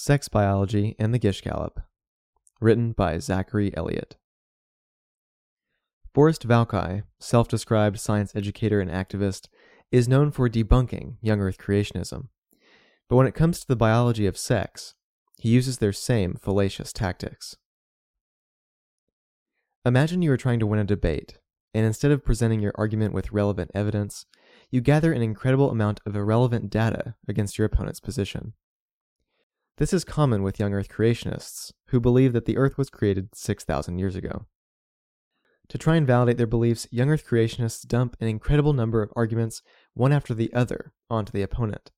Sex Biology and the Gish Gallop, written by Zachary Elliott. Forrest Valkai, self described science educator and activist, is known for debunking young Earth creationism. But when it comes to the biology of sex, he uses their same fallacious tactics. Imagine you are trying to win a debate, and instead of presenting your argument with relevant evidence, you gather an incredible amount of irrelevant data against your opponent's position. This is common with young Earth creationists, who believe that the Earth was created 6,000 years ago. To try and validate their beliefs, young Earth creationists dump an incredible number of arguments, one after the other, onto the opponent.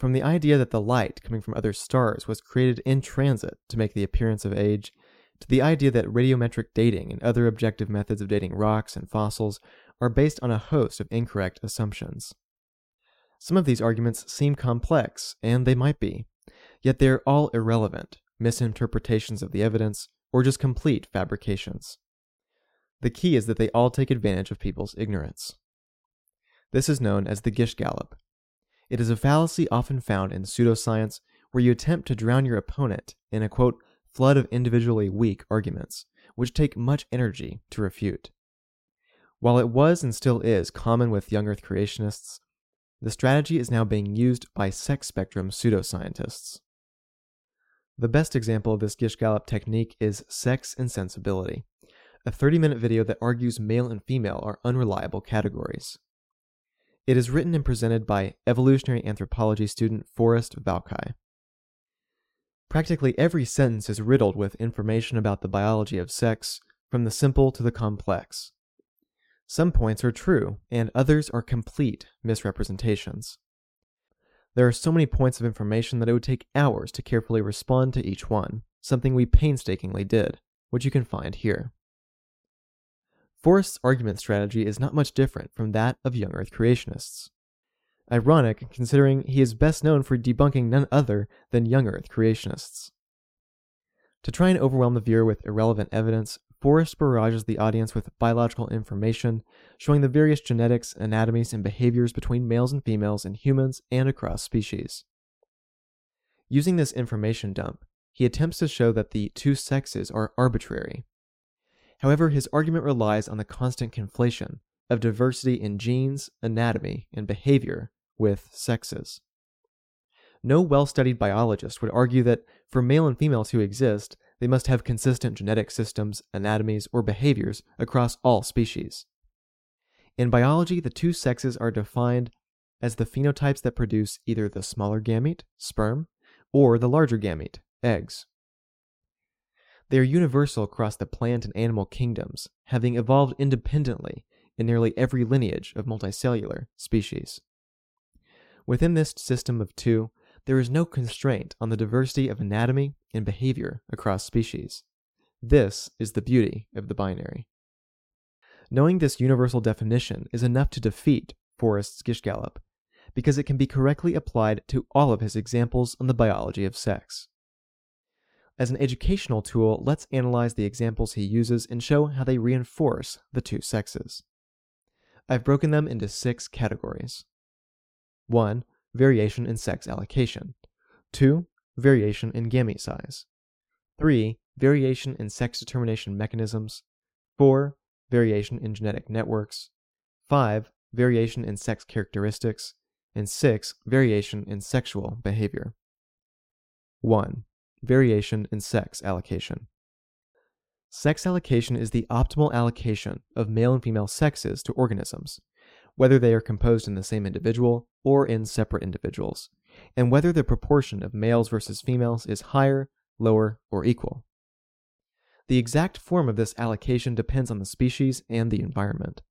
From the idea that the light coming from other stars was created in transit to make the appearance of age, to the idea that radiometric dating and other objective methods of dating rocks and fossils are based on a host of incorrect assumptions. Some of these arguments seem complex, and they might be, Yet they are all irrelevant, misinterpretations of the evidence, or just complete fabrications. The key is that they all take advantage of people's ignorance. This is known as the Gish Gallop. It is a fallacy often found in pseudoscience where you attempt to drown your opponent in a quote, flood of individually weak arguments, which take much energy to refute. While it was and still is common with young Earth creationists, the strategy is now being used by sex spectrum pseudoscientists. The best example of this Gish Gallop technique is Sex and Sensibility, a 30 minute video that argues male and female are unreliable categories. It is written and presented by evolutionary anthropology student Forrest Valkai. Practically every sentence is riddled with information about the biology of sex, from the simple to the complex. Some points are true, and others are complete misrepresentations. There are so many points of information that it would take hours to carefully respond to each one, something we painstakingly did, which you can find here. Forrest's argument strategy is not much different from that of young Earth creationists. Ironic, considering he is best known for debunking none other than young Earth creationists. To try and overwhelm the viewer with irrelevant evidence, Forrest barrages the audience with biological information, showing the various genetics, anatomies, and behaviors between males and females in humans and across species. Using this information dump, he attempts to show that the two sexes are arbitrary. However, his argument relies on the constant conflation of diversity in genes, anatomy, and behavior with sexes. No well studied biologist would argue that for male and female to exist, they must have consistent genetic systems, anatomies, or behaviors across all species. In biology, the two sexes are defined as the phenotypes that produce either the smaller gamete, sperm, or the larger gamete, eggs. They are universal across the plant and animal kingdoms, having evolved independently in nearly every lineage of multicellular species. Within this system of two, there is no constraint on the diversity of anatomy and behavior across species. This is the beauty of the binary. Knowing this universal definition is enough to defeat Forrest's Gish Gallop, because it can be correctly applied to all of his examples on the biology of sex. As an educational tool, let's analyze the examples he uses and show how they reinforce the two sexes. I've broken them into six categories. 1 variation in sex allocation. 2. Variation in gamete size. 3. Variation in sex determination mechanisms. 4. Variation in genetic networks. 5. Variation in sex characteristics. And 6. Variation in sexual behavior. 1. Variation in sex allocation. Sex allocation is the optimal allocation of male and female sexes to organisms whether they are composed in the same individual or in separate individuals, and whether the proportion of males versus females is higher, lower, or equal. The exact form of this allocation depends on the species and the environment.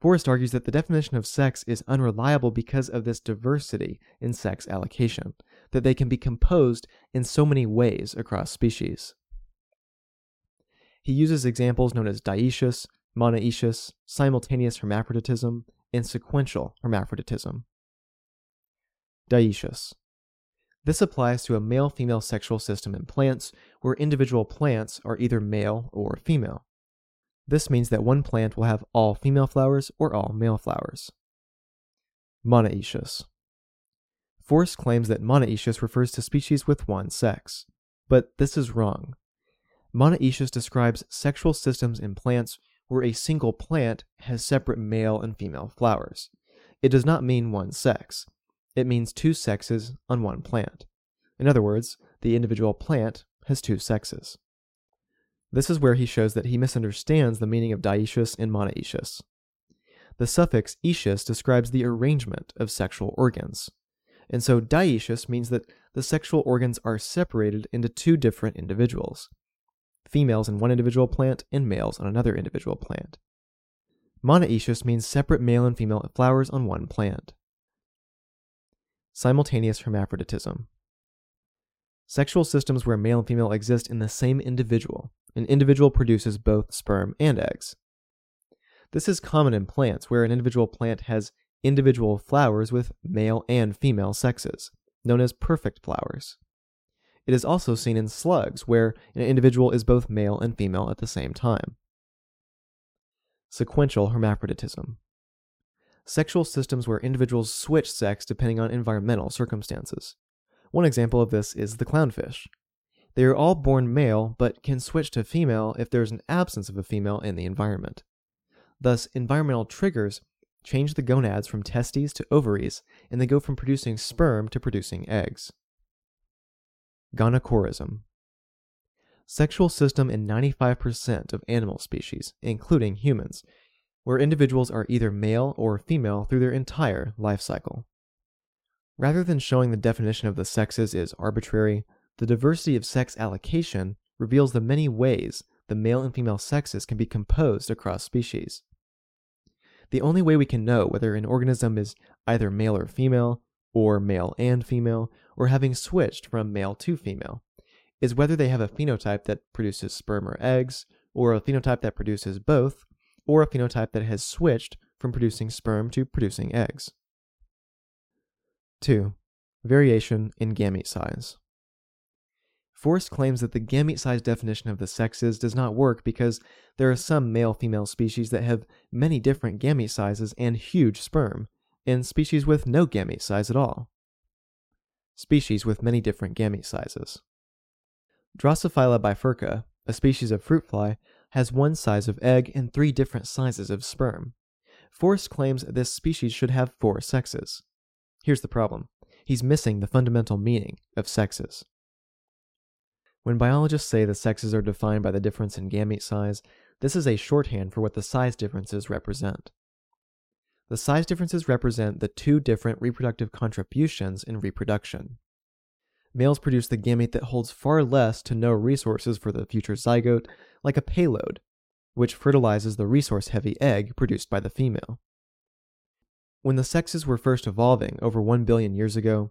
Forrest argues that the definition of sex is unreliable because of this diversity in sex allocation, that they can be composed in so many ways across species. He uses examples known as dioecious, monoecious, simultaneous hermaphroditism, and sequential hermaphroditism. Dioecious. This applies to a male female sexual system in plants where individual plants are either male or female. This means that one plant will have all female flowers or all male flowers. Monoecious. Forrest claims that monoecious refers to species with one sex. But this is wrong. Monoecious describes sexual systems in plants where a single plant has separate male and female flowers. It does not mean one sex. It means two sexes on one plant. In other words, the individual plant has two sexes. This is where he shows that he misunderstands the meaning of dioecious and monoecious. The suffix ecious describes the arrangement of sexual organs. And so dioecious means that the sexual organs are separated into two different individuals females in one individual plant and males on another individual plant. Monoecious means separate male and female flowers on one plant. Simultaneous hermaphroditism. Sexual systems where male and female exist in the same individual. An individual produces both sperm and eggs. This is common in plants where an individual plant has individual flowers with male and female sexes, known as perfect flowers. It is also seen in slugs, where an individual is both male and female at the same time. Sequential hermaphroditism. Sexual systems where individuals switch sex depending on environmental circumstances. One example of this is the clownfish. They are all born male, but can switch to female if there is an absence of a female in the environment. Thus, environmental triggers change the gonads from testes to ovaries, and they go from producing sperm to producing eggs. Gonochorism. Sexual system in 95% of animal species, including humans, where individuals are either male or female through their entire life cycle. Rather than showing the definition of the sexes is arbitrary, the diversity of sex allocation reveals the many ways the male and female sexes can be composed across species. The only way we can know whether an organism is either male or female, or male and female, or having switched from male to female, is whether they have a phenotype that produces sperm or eggs, or a phenotype that produces both, or a phenotype that has switched from producing sperm to producing eggs. 2. Variation in gamete size. Forrest claims that the gamete size definition of the sexes does not work because there are some male female species that have many different gamete sizes and huge sperm, and species with no gamete size at all. Species with many different gamete sizes. Drosophila bifurca, a species of fruit fly, has one size of egg and three different sizes of sperm. Forrest claims this species should have four sexes. Here's the problem he's missing the fundamental meaning of sexes. When biologists say the sexes are defined by the difference in gamete size, this is a shorthand for what the size differences represent. The size differences represent the two different reproductive contributions in reproduction. Males produce the gamete that holds far less to no resources for the future zygote, like a payload, which fertilizes the resource heavy egg produced by the female. When the sexes were first evolving over 1 billion years ago,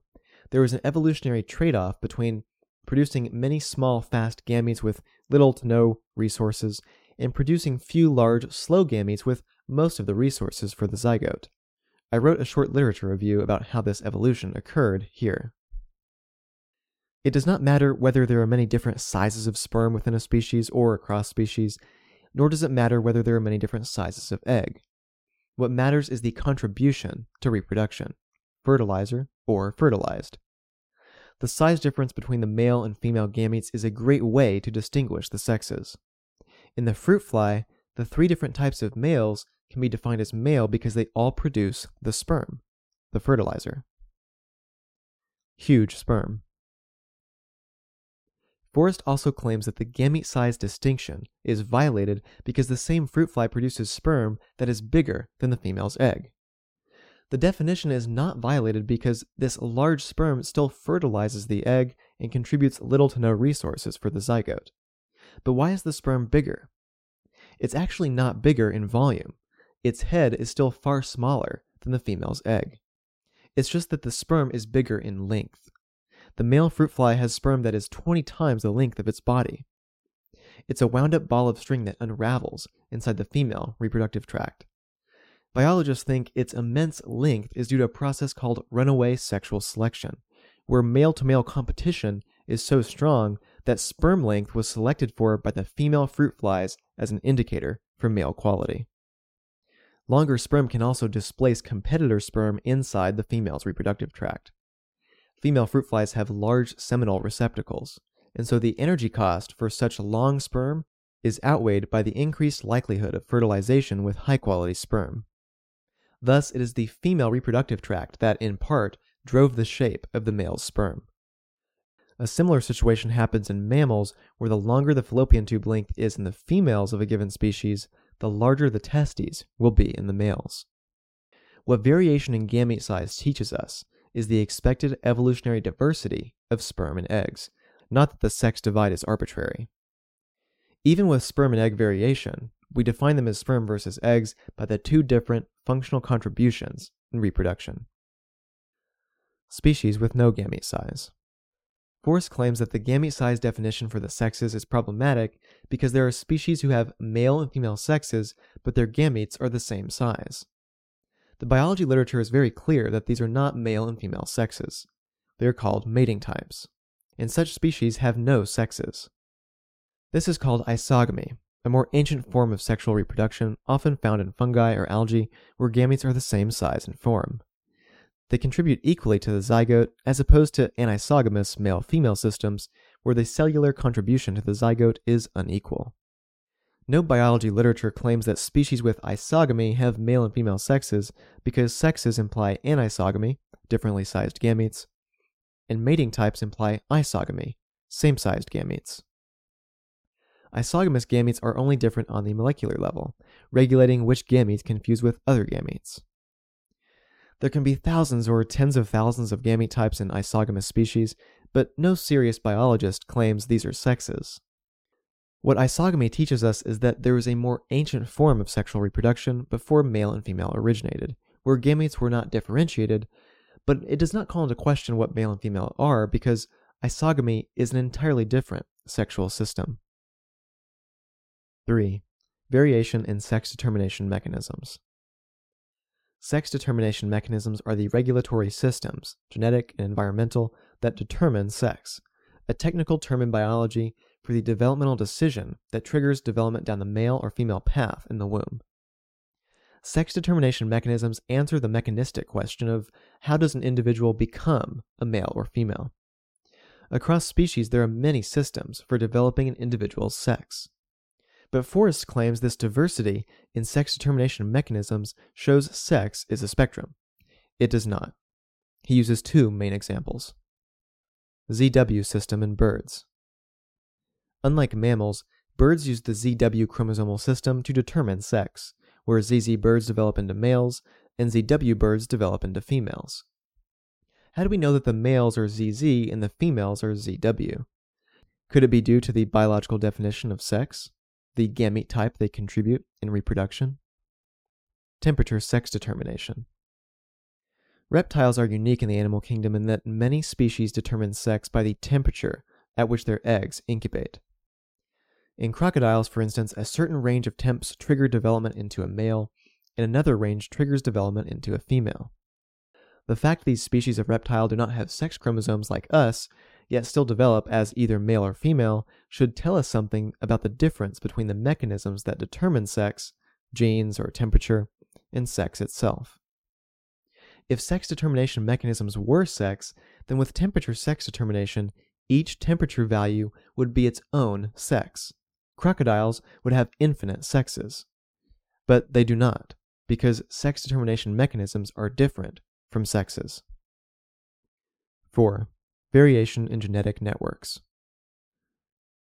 there was an evolutionary trade off between producing many small, fast gametes with little to no resources, and producing few large, slow gametes with most of the resources for the zygote. I wrote a short literature review about how this evolution occurred here. It does not matter whether there are many different sizes of sperm within a species or across species, nor does it matter whether there are many different sizes of egg. What matters is the contribution to reproduction, fertilizer or fertilized. The size difference between the male and female gametes is a great way to distinguish the sexes. In the fruit fly, the three different types of males can be defined as male because they all produce the sperm, the fertilizer. Huge sperm. Forrest also claims that the gamete size distinction is violated because the same fruit fly produces sperm that is bigger than the female's egg. The definition is not violated because this large sperm still fertilizes the egg and contributes little to no resources for the zygote. But why is the sperm bigger? It's actually not bigger in volume. Its head is still far smaller than the female's egg. It's just that the sperm is bigger in length. The male fruit fly has sperm that is 20 times the length of its body. It's a wound up ball of string that unravels inside the female reproductive tract. Biologists think its immense length is due to a process called runaway sexual selection, where male to male competition is so strong that sperm length was selected for by the female fruit flies as an indicator for male quality. Longer sperm can also displace competitor sperm inside the female's reproductive tract. female fruit flies have large seminal receptacles, and so the energy cost for such long sperm is outweighed by the increased likelihood of fertilization with high quality sperm. Thus, it is the female reproductive tract that, in part, drove the shape of the male's sperm. A similar situation happens in mammals where the longer the fallopian tube length is in the females of a given species, the larger the testes will be in the males. What variation in gamete size teaches us is the expected evolutionary diversity of sperm and eggs, not that the sex divide is arbitrary. Even with sperm and egg variation, we define them as sperm versus eggs by the two different functional contributions in reproduction. Species with no gamete size. Forrest claims that the gamete size definition for the sexes is problematic because there are species who have male and female sexes, but their gametes are the same size. The biology literature is very clear that these are not male and female sexes. They are called mating types, and such species have no sexes. This is called isogamy, a more ancient form of sexual reproduction often found in fungi or algae where gametes are the same size and form. They contribute equally to the zygote as opposed to anisogamous male female systems where the cellular contribution to the zygote is unequal. No biology literature claims that species with isogamy have male and female sexes because sexes imply anisogamy, differently sized gametes, and mating types imply isogamy, same sized gametes. Isogamous gametes are only different on the molecular level, regulating which gametes can fuse with other gametes. There can be thousands or tens of thousands of gamete types in isogamous species, but no serious biologist claims these are sexes. What isogamy teaches us is that there was a more ancient form of sexual reproduction before male and female originated, where gametes were not differentiated, but it does not call into question what male and female are because isogamy is an entirely different sexual system. 3. Variation in sex determination mechanisms. Sex determination mechanisms are the regulatory systems, genetic and environmental, that determine sex, a technical term in biology for the developmental decision that triggers development down the male or female path in the womb. Sex determination mechanisms answer the mechanistic question of how does an individual become a male or female? Across species, there are many systems for developing an individual's sex. But Forrest claims this diversity in sex determination mechanisms shows sex is a spectrum. It does not. He uses two main examples. ZW system in birds. Unlike mammals, birds use the ZW chromosomal system to determine sex, where ZZ birds develop into males and ZW birds develop into females. How do we know that the males are ZZ and the females are ZW? Could it be due to the biological definition of sex? The gamete type they contribute in reproduction. Temperature sex determination. Reptiles are unique in the animal kingdom in that many species determine sex by the temperature at which their eggs incubate. In crocodiles, for instance, a certain range of temps trigger development into a male, and another range triggers development into a female. The fact these species of reptile do not have sex chromosomes like us yet still develop as either male or female, should tell us something about the difference between the mechanisms that determine sex, genes or temperature, and sex itself. If sex determination mechanisms were sex, then with temperature sex determination, each temperature value would be its own sex. Crocodiles would have infinite sexes. But they do not, because sex determination mechanisms are different from sexes. 4 variation in genetic networks.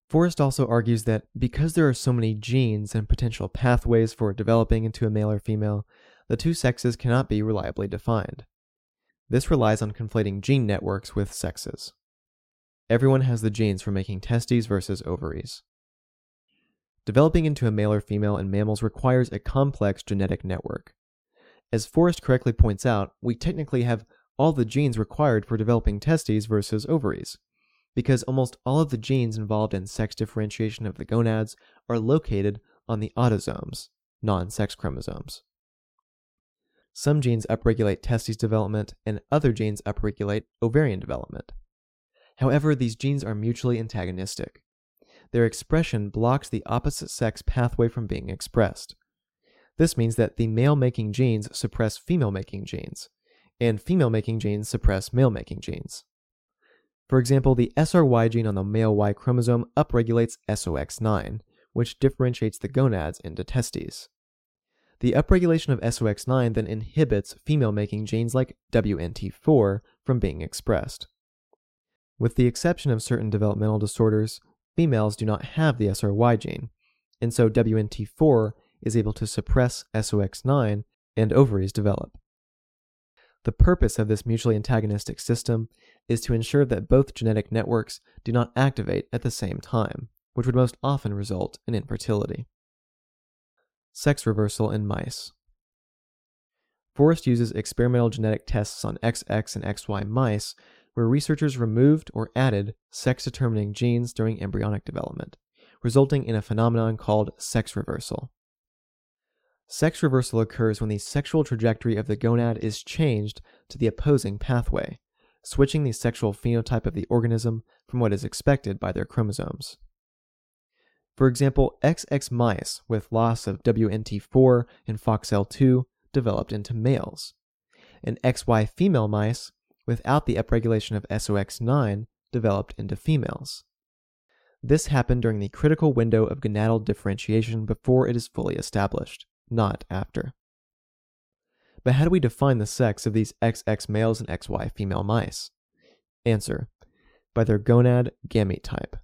Forrest also argues that because there are so many genes and potential pathways for developing into a male or female, the two sexes cannot be reliably defined. This relies on conflating gene networks with sexes. Everyone has the genes for making testes versus ovaries. Developing into a male or female in mammals requires a complex genetic network. As Forrest correctly points out, we technically have all the genes required for developing testes versus ovaries, because almost all of the genes involved in sex differentiation of the gonads are located on the autosomes, non sex chromosomes. Some genes upregulate testes development, and other genes upregulate ovarian development. However, these genes are mutually antagonistic. Their expression blocks the opposite sex pathway from being expressed. This means that the male making genes suppress female making genes, and female making genes suppress male making genes. For example, the SRY gene on the male Y chromosome upregulates SOX9, which differentiates the gonads into testes. The upregulation of SOX9 then inhibits female making genes like WNT4 from being expressed. With the exception of certain developmental disorders, females do not have the SRY gene, and so WNT4 is able to suppress SOX9 and ovaries develop. The purpose of this mutually antagonistic system is to ensure that both genetic networks do not activate at the same time, which would most often result in infertility. Sex reversal in mice. Forrest uses experimental genetic tests on XX and XY mice where researchers removed or added sex determining genes during embryonic development, resulting in a phenomenon called sex reversal. Sex reversal occurs when the sexual trajectory of the gonad is changed to the opposing pathway, switching the sexual phenotype of the organism from what is expected by their chromosomes. For example, XX mice with loss of WNT4 and FOXL2 developed into males, and XY female mice without the upregulation of SOX9 developed into females. This happened during the critical window of gonadal differentiation before it is fully established not after. But how do we define the sex of these XX males and XY female mice? Answer By their gonad gamete type.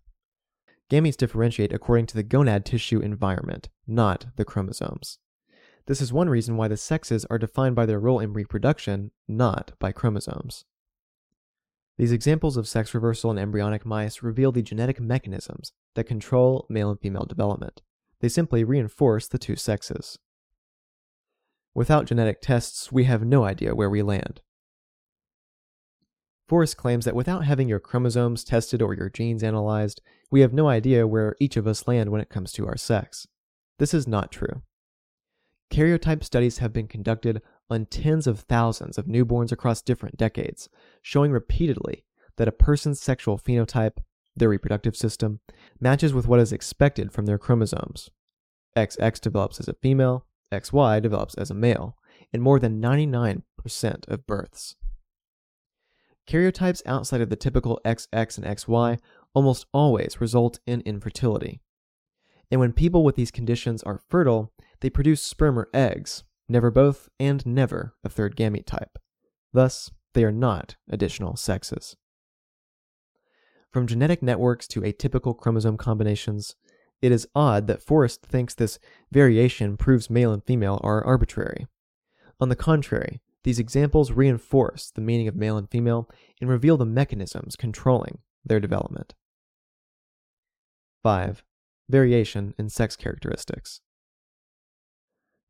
Gametes differentiate according to the gonad tissue environment, not the chromosomes. This is one reason why the sexes are defined by their role in reproduction, not by chromosomes. These examples of sex reversal in embryonic mice reveal the genetic mechanisms that control male and female development. They simply reinforce the two sexes. Without genetic tests, we have no idea where we land. Forrest claims that without having your chromosomes tested or your genes analyzed, we have no idea where each of us land when it comes to our sex. This is not true. Karyotype studies have been conducted on tens of thousands of newborns across different decades, showing repeatedly that a person's sexual phenotype, their reproductive system, matches with what is expected from their chromosomes. XX develops as a female, XY develops as a male in more than 99% of births. Karyotypes outside of the typical XX and XY almost always result in infertility. And when people with these conditions are fertile, they produce sperm or eggs, never both and never a third gamete type. Thus, they are not additional sexes. From genetic networks to atypical chromosome combinations, it is odd that Forrest thinks this variation proves male and female are arbitrary. On the contrary, these examples reinforce the meaning of male and female and reveal the mechanisms controlling their development. 5. Variation in sex characteristics.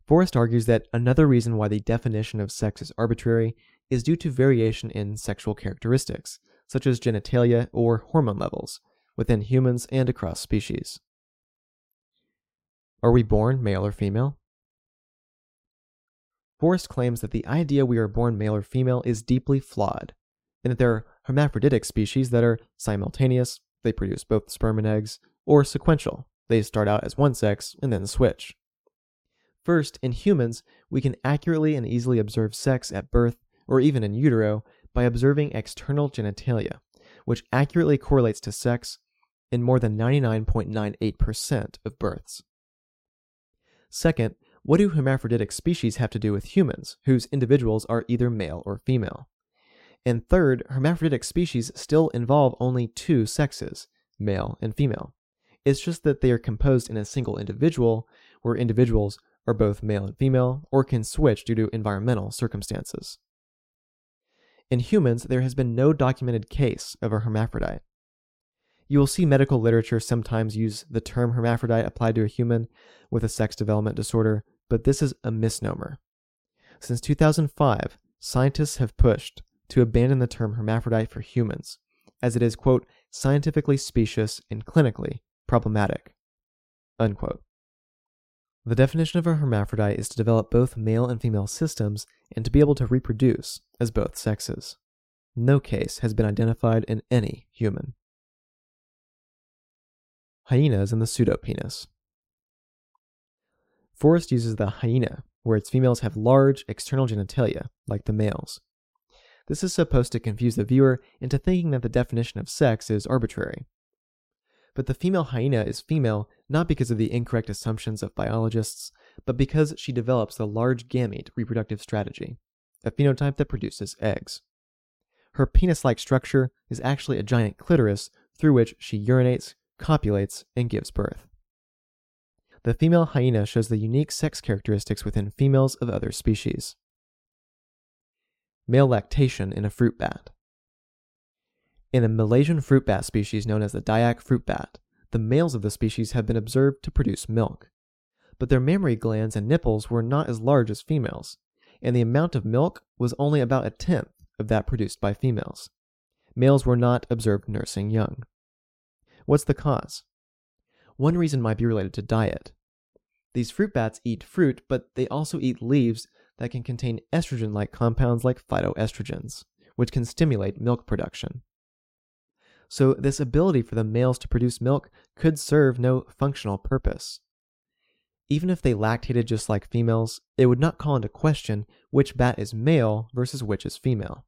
Forrest argues that another reason why the definition of sex is arbitrary is due to variation in sexual characteristics, such as genitalia or hormone levels, within humans and across species. Are we born male or female? Forrest claims that the idea we are born male or female is deeply flawed, and that there are hermaphroditic species that are simultaneous, they produce both sperm and eggs, or sequential, they start out as one sex and then switch. First, in humans, we can accurately and easily observe sex at birth or even in utero by observing external genitalia, which accurately correlates to sex in more than 99.98% of births. Second, what do hermaphroditic species have to do with humans, whose individuals are either male or female? And third, hermaphroditic species still involve only two sexes, male and female. It's just that they are composed in a single individual, where individuals are both male and female, or can switch due to environmental circumstances. In humans, there has been no documented case of a hermaphrodite. You will see medical literature sometimes use the term hermaphrodite applied to a human with a sex development disorder, but this is a misnomer. Since 2005, scientists have pushed to abandon the term hermaphrodite for humans, as it is, quote, scientifically specious and clinically problematic, unquote. The definition of a hermaphrodite is to develop both male and female systems and to be able to reproduce as both sexes. No case has been identified in any human hyenas and the pseudopenis. Forrest uses the hyena, where its females have large external genitalia, like the males. This is supposed to confuse the viewer into thinking that the definition of sex is arbitrary. But the female hyena is female not because of the incorrect assumptions of biologists, but because she develops the large gamete reproductive strategy, a phenotype that produces eggs. Her penis like structure is actually a giant clitoris through which she urinates, copulates, and gives birth. The female hyena shows the unique sex characteristics within females of other species. Male lactation in a fruit bat. In a Malaysian fruit bat species known as the Dayak fruit bat, the males of the species have been observed to produce milk. But their mammary glands and nipples were not as large as females, and the amount of milk was only about a tenth of that produced by females. Males were not observed nursing young. What's the cause? One reason might be related to diet. These fruit bats eat fruit, but they also eat leaves that can contain estrogen like compounds like phytoestrogens, which can stimulate milk production. So, this ability for the males to produce milk could serve no functional purpose. Even if they lactated just like females, it would not call into question which bat is male versus which is female.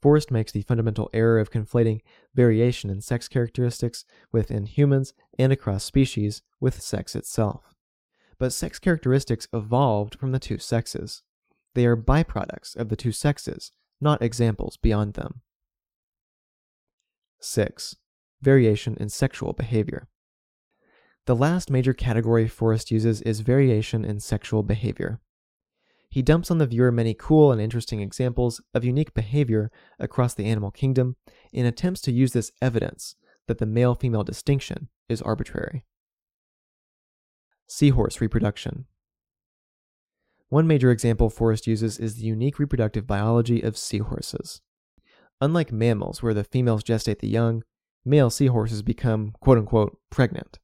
Forrest makes the fundamental error of conflating variation in sex characteristics within humans and across species with sex itself. But sex characteristics evolved from the two sexes. They are byproducts of the two sexes, not examples beyond them. 6. Variation in sexual behavior. The last major category Forrest uses is variation in sexual behavior. He dumps on the viewer many cool and interesting examples of unique behavior across the animal kingdom and attempts to use this evidence that the male female distinction is arbitrary. Seahorse reproduction. One major example Forrest uses is the unique reproductive biology of seahorses. Unlike mammals, where the females gestate the young, male seahorses become quote unquote pregnant.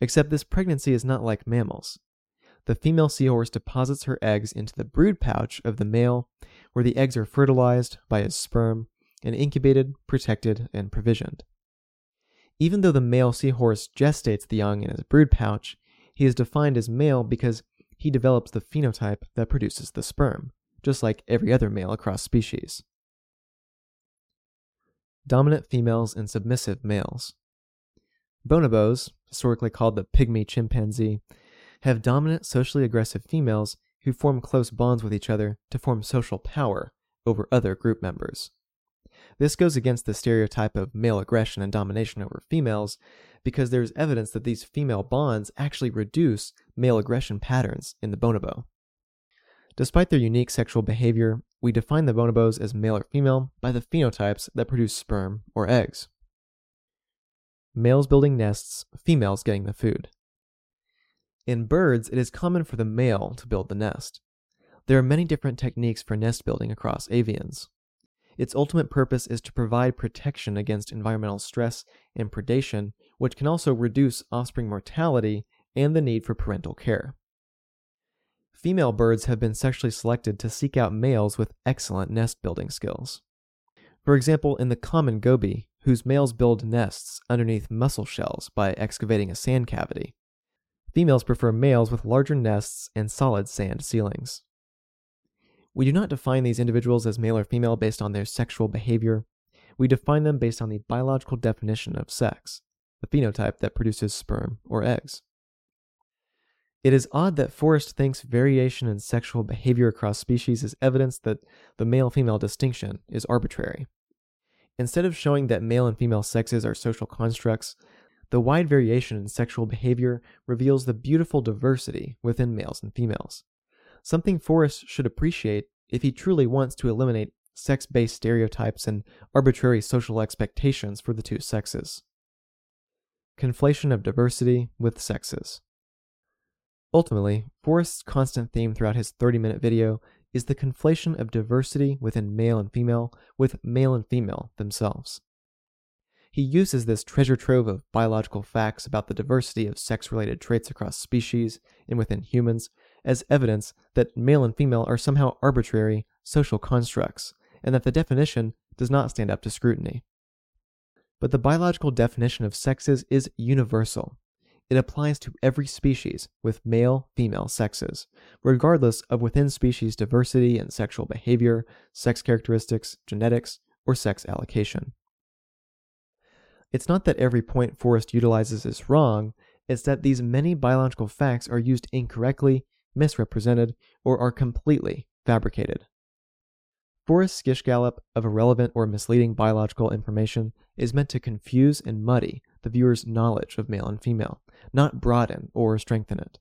Except this pregnancy is not like mammals the female seahorse deposits her eggs into the brood pouch of the male, where the eggs are fertilized by his sperm and incubated, protected, and provisioned. Even though the male seahorse gestates the young in his brood pouch, he is defined as male because he develops the phenotype that produces the sperm, just like every other male across species. Dominant females and submissive males. Bonobos, historically called the pygmy chimpanzee, have dominant socially aggressive females who form close bonds with each other to form social power over other group members. This goes against the stereotype of male aggression and domination over females because there is evidence that these female bonds actually reduce male aggression patterns in the bonobo. Despite their unique sexual behavior, we define the bonobos as male or female by the phenotypes that produce sperm or eggs. Males building nests, females getting the food. In birds, it is common for the male to build the nest. There are many different techniques for nest building across avians. Its ultimate purpose is to provide protection against environmental stress and predation, which can also reduce offspring mortality and the need for parental care. Female birds have been sexually selected to seek out males with excellent nest building skills. For example, in the common goby, whose males build nests underneath mussel shells by excavating a sand cavity, Females prefer males with larger nests and solid sand ceilings. We do not define these individuals as male or female based on their sexual behavior. We define them based on the biological definition of sex, the phenotype that produces sperm or eggs. It is odd that Forrest thinks variation in sexual behavior across species is evidence that the male female distinction is arbitrary. Instead of showing that male and female sexes are social constructs, the wide variation in sexual behavior reveals the beautiful diversity within males and females. Something Forrest should appreciate if he truly wants to eliminate sex based stereotypes and arbitrary social expectations for the two sexes. Conflation of diversity with sexes. Ultimately, Forrest's constant theme throughout his 30 minute video is the conflation of diversity within male and female with male and female themselves. He uses this treasure trove of biological facts about the diversity of sex related traits across species and within humans as evidence that male and female are somehow arbitrary social constructs, and that the definition does not stand up to scrutiny. But the biological definition of sexes is universal. it applies to every species with male female sexes, regardless of within species diversity in sexual behavior, sex characteristics, genetics, or sex allocation. It's not that every point Forrest utilizes is wrong, it's that these many biological facts are used incorrectly, misrepresented, or are completely fabricated. Forrest's Gish Gallop of irrelevant or misleading biological information is meant to confuse and muddy the viewer's knowledge of male and female, not broaden or strengthen it.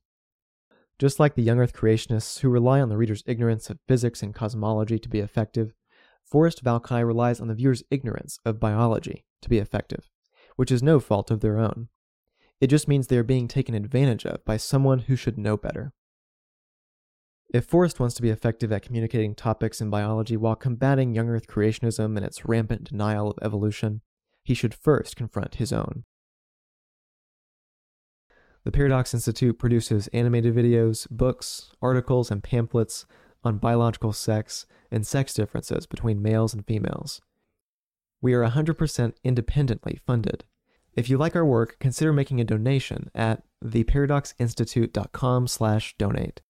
Just like the young Earth creationists who rely on the reader's ignorance of physics and cosmology to be effective, Forrest Valkai relies on the viewer's ignorance of biology to be effective, which is no fault of their own. It just means they are being taken advantage of by someone who should know better. If Forrest wants to be effective at communicating topics in biology while combating young Earth creationism and its rampant denial of evolution, he should first confront his own. The Paradox Institute produces animated videos, books, articles, and pamphlets on biological sex and sex differences between males and females. We are 100% independently funded. If you like our work, consider making a donation at theparadoxinstitute.com/donate.